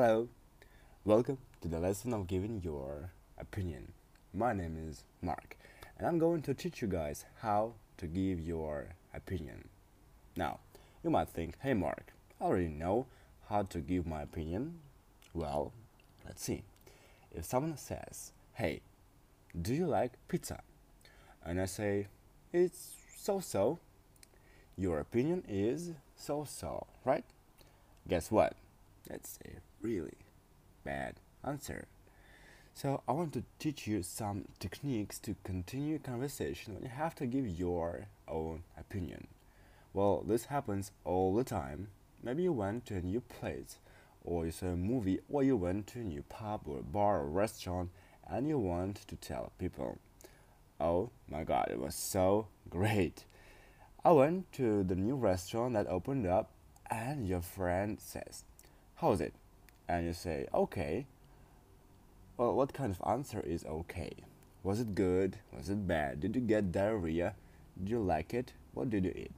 Hello, welcome to the lesson of giving your opinion. My name is Mark, and I'm going to teach you guys how to give your opinion. Now, you might think, hey Mark, I already know how to give my opinion. Well, let's see. If someone says, hey, do you like pizza? And I say, it's so so. Your opinion is so so, right? Guess what? That's a really bad answer. So I want to teach you some techniques to continue conversation when you have to give your own opinion. Well, this happens all the time. Maybe you went to a new place, or you saw a movie, or you went to a new pub or bar or restaurant, and you want to tell people, "Oh my God, it was so great." I went to the new restaurant that opened up, and your friend says, How's it? And you say, Okay. Well, what kind of answer is okay? Was it good? Was it bad? Did you get diarrhea? Did you like it? What did you eat?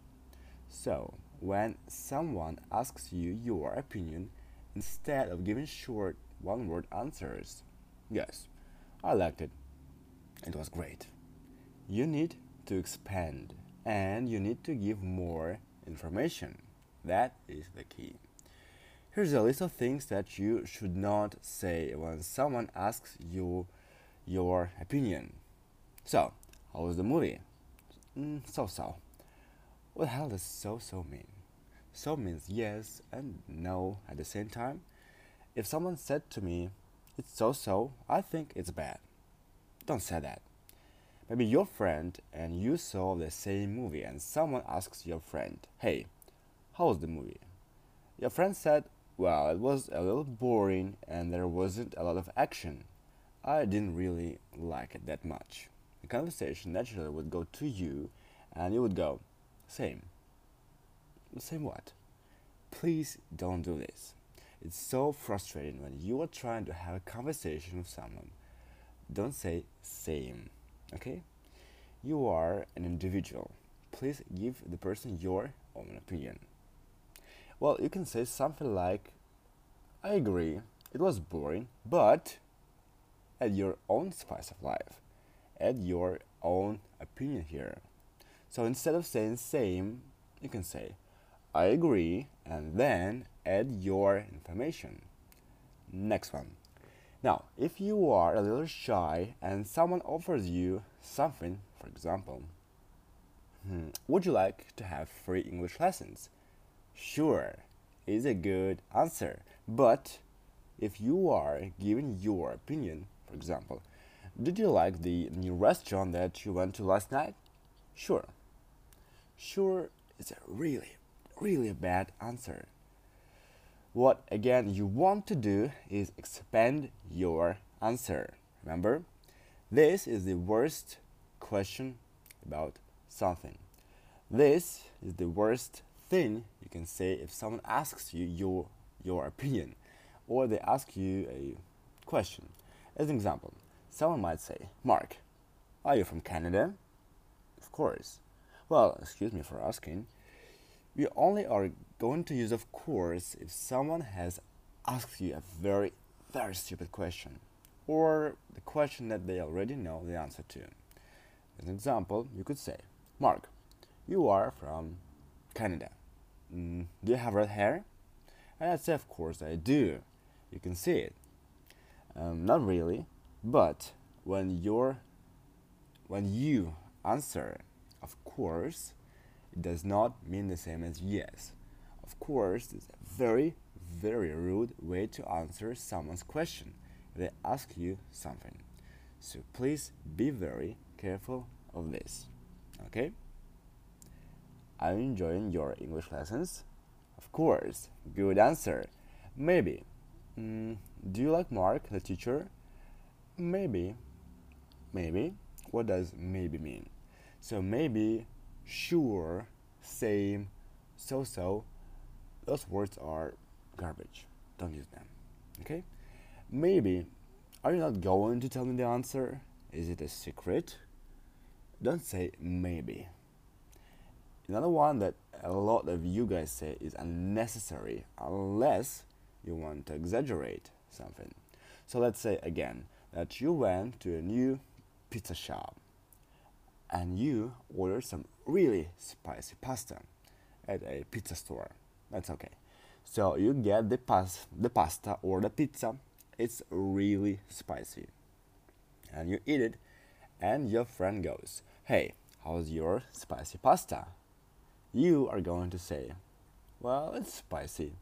So, when someone asks you your opinion, instead of giving short one word answers, yes, I liked it. It was great. You need to expand and you need to give more information. That is the key. Here's a list of things that you should not say when someone asks you your opinion. So, how was the movie? Mm, so so. What the hell does so so mean? So means yes and no at the same time. If someone said to me, it's so so, I think it's bad. Don't say that. Maybe your friend and you saw the same movie and someone asks your friend, hey, how was the movie? Your friend said, well, it was a little boring and there wasn't a lot of action. I didn't really like it that much. The conversation naturally would go to you and you would go, same. Same what? Please don't do this. It's so frustrating when you are trying to have a conversation with someone. Don't say same, okay? You are an individual. Please give the person your own opinion. Well, you can say something like, I agree, it was boring, but add your own spice of life. Add your own opinion here. So instead of saying same, you can say, I agree, and then add your information. Next one. Now, if you are a little shy and someone offers you something, for example, hmm, would you like to have free English lessons? Sure, is a good answer. But if you are giving your opinion, for example, did you like the new restaurant that you went to last night? Sure. Sure is a really, really bad answer. What again you want to do is expand your answer. Remember? This is the worst question about something. This is the worst thing you can say if someone asks you your your opinion or they ask you a question. As an example, someone might say, "Mark, are you from Canada?" Of course. Well, excuse me for asking. We only are going to use of course if someone has asked you a very very stupid question or the question that they already know the answer to. As an example, you could say, Mark, you are from Canada. Mm, do you have red hair? And I'd say, of course I do. You can see it. Um, not really, but when you're when you answer, of course, it does not mean the same as yes. Of course, it's a very, very rude way to answer someone's question they ask you something. So please be very careful of this. Okay? Are you enjoying your English lessons? Of course, good answer. Maybe. Mm, do you like Mark, the teacher? Maybe. Maybe. What does maybe mean? So maybe, sure, same, so so. Those words are garbage. Don't use them. Okay? Maybe. Are you not going to tell me the answer? Is it a secret? Don't say maybe. Another one that a lot of you guys say is unnecessary unless you want to exaggerate something. So let's say again that you went to a new pizza shop and you ordered some really spicy pasta at a pizza store. That's okay. So you get the pas the pasta or the pizza. It's really spicy. And you eat it and your friend goes, "Hey, how's your spicy pasta?" You are going to say, "Well, it's spicy."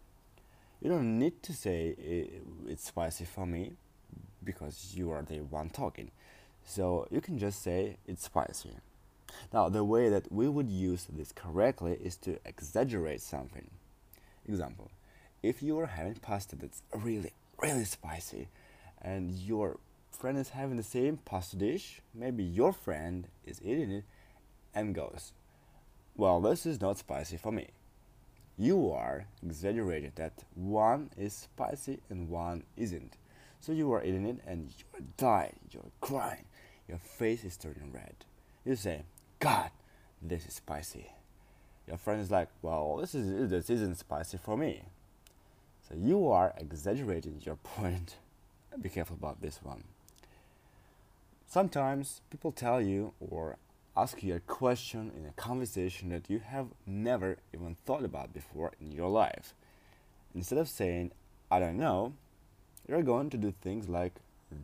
You don't need to say it's spicy for me because you are the one talking. So you can just say it's spicy. Now, the way that we would use this correctly is to exaggerate something. Example, if you are having pasta that's really, really spicy and your friend is having the same pasta dish, maybe your friend is eating it and goes, Well, this is not spicy for me you are exaggerated that one is spicy and one isn't. So you are eating it and you're dying, you're crying, your face is turning red. You say, God, this is spicy. Your friend is like, Well, this is this isn't spicy for me. So you are exaggerating your point. Be careful about this one. Sometimes people tell you or ask you a question in a conversation that you have never even thought about before in your life. Instead of saying, I don't know, you're going to do things like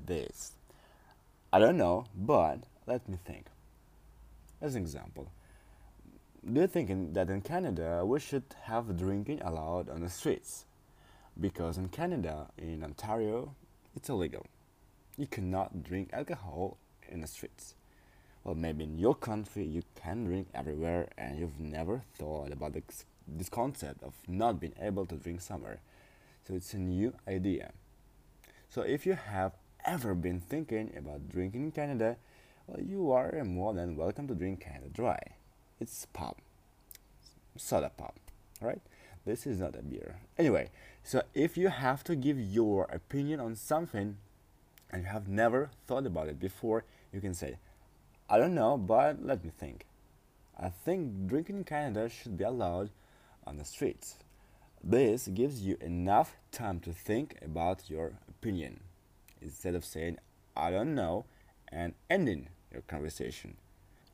this. I don't know, but let me think. As an example, do you think that in Canada we should have drinking allowed on the streets? Because in Canada, in Ontario, it's illegal. You cannot drink alcohol in the streets well, maybe in your country you can drink everywhere and you've never thought about this, this concept of not being able to drink somewhere. So it's a new idea. So if you have ever been thinking about drinking in Canada, well, you are more than welcome to drink Canada Dry. It's pop, soda pop, right? This is not a beer. Anyway, so if you have to give your opinion on something and you have never thought about it before, you can say, I don't know, but let me think. I think drinking in Canada should be allowed on the streets. This gives you enough time to think about your opinion instead of saying, I don't know, and ending your conversation.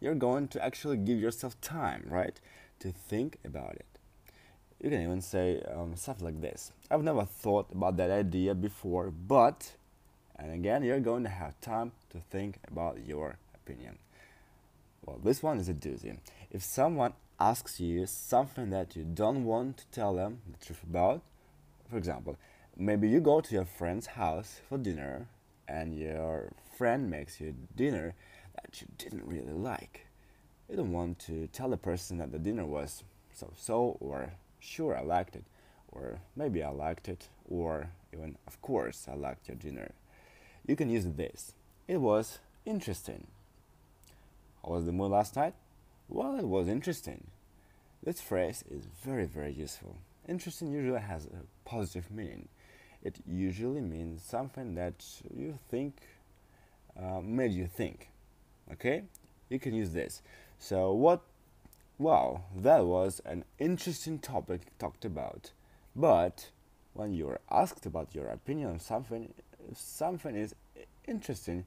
You're going to actually give yourself time, right, to think about it. You can even say um, stuff like this I've never thought about that idea before, but, and again, you're going to have time to think about your opinion. Well, this one is a doozy. If someone asks you something that you don't want to tell them the truth about, for example, maybe you go to your friend's house for dinner and your friend makes you dinner that you didn't really like. You don't want to tell the person that the dinner was so so or sure I liked it or maybe I liked it or even of course I liked your dinner. You can use this. It was interesting. How was the mood last night? Well, it was interesting. This phrase is very, very useful. Interesting usually has a positive meaning. It usually means something that you think uh, made you think. Okay? You can use this. So, what? Wow, that was an interesting topic talked about. But when you're asked about your opinion on something, if something is interesting,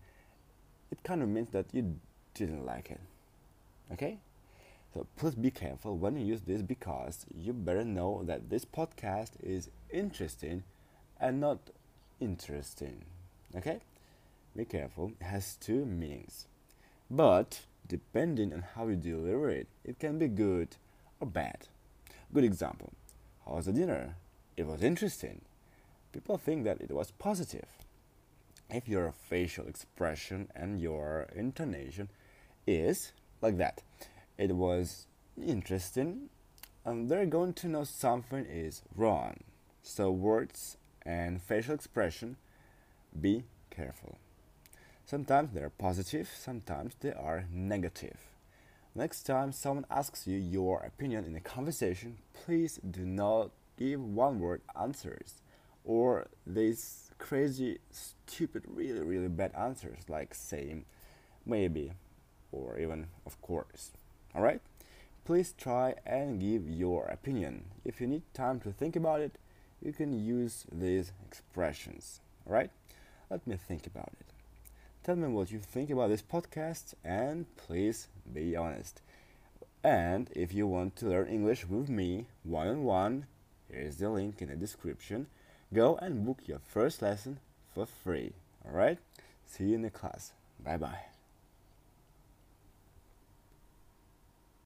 it kind of means that you didn't like it. Okay? So please be careful when you use this because you better know that this podcast is interesting and not interesting. Okay? Be careful. It has two meanings. But depending on how you deliver it, it can be good or bad. Good example. How was the dinner? It was interesting. People think that it was positive. If your facial expression and your intonation is like that. It was interesting. Um, they're going to know something is wrong. So words and facial expression, be careful. Sometimes they're positive, sometimes they are negative. Next time someone asks you your opinion in a conversation, please do not give one word answers or these crazy, stupid, really, really bad answers like saying maybe or even of course. Alright? Please try and give your opinion. If you need time to think about it, you can use these expressions. Alright? Let me think about it. Tell me what you think about this podcast and please be honest. And if you want to learn English with me one on one, here's the link in the description. Go and book your first lesson for free. Alright? See you in the class. Bye bye.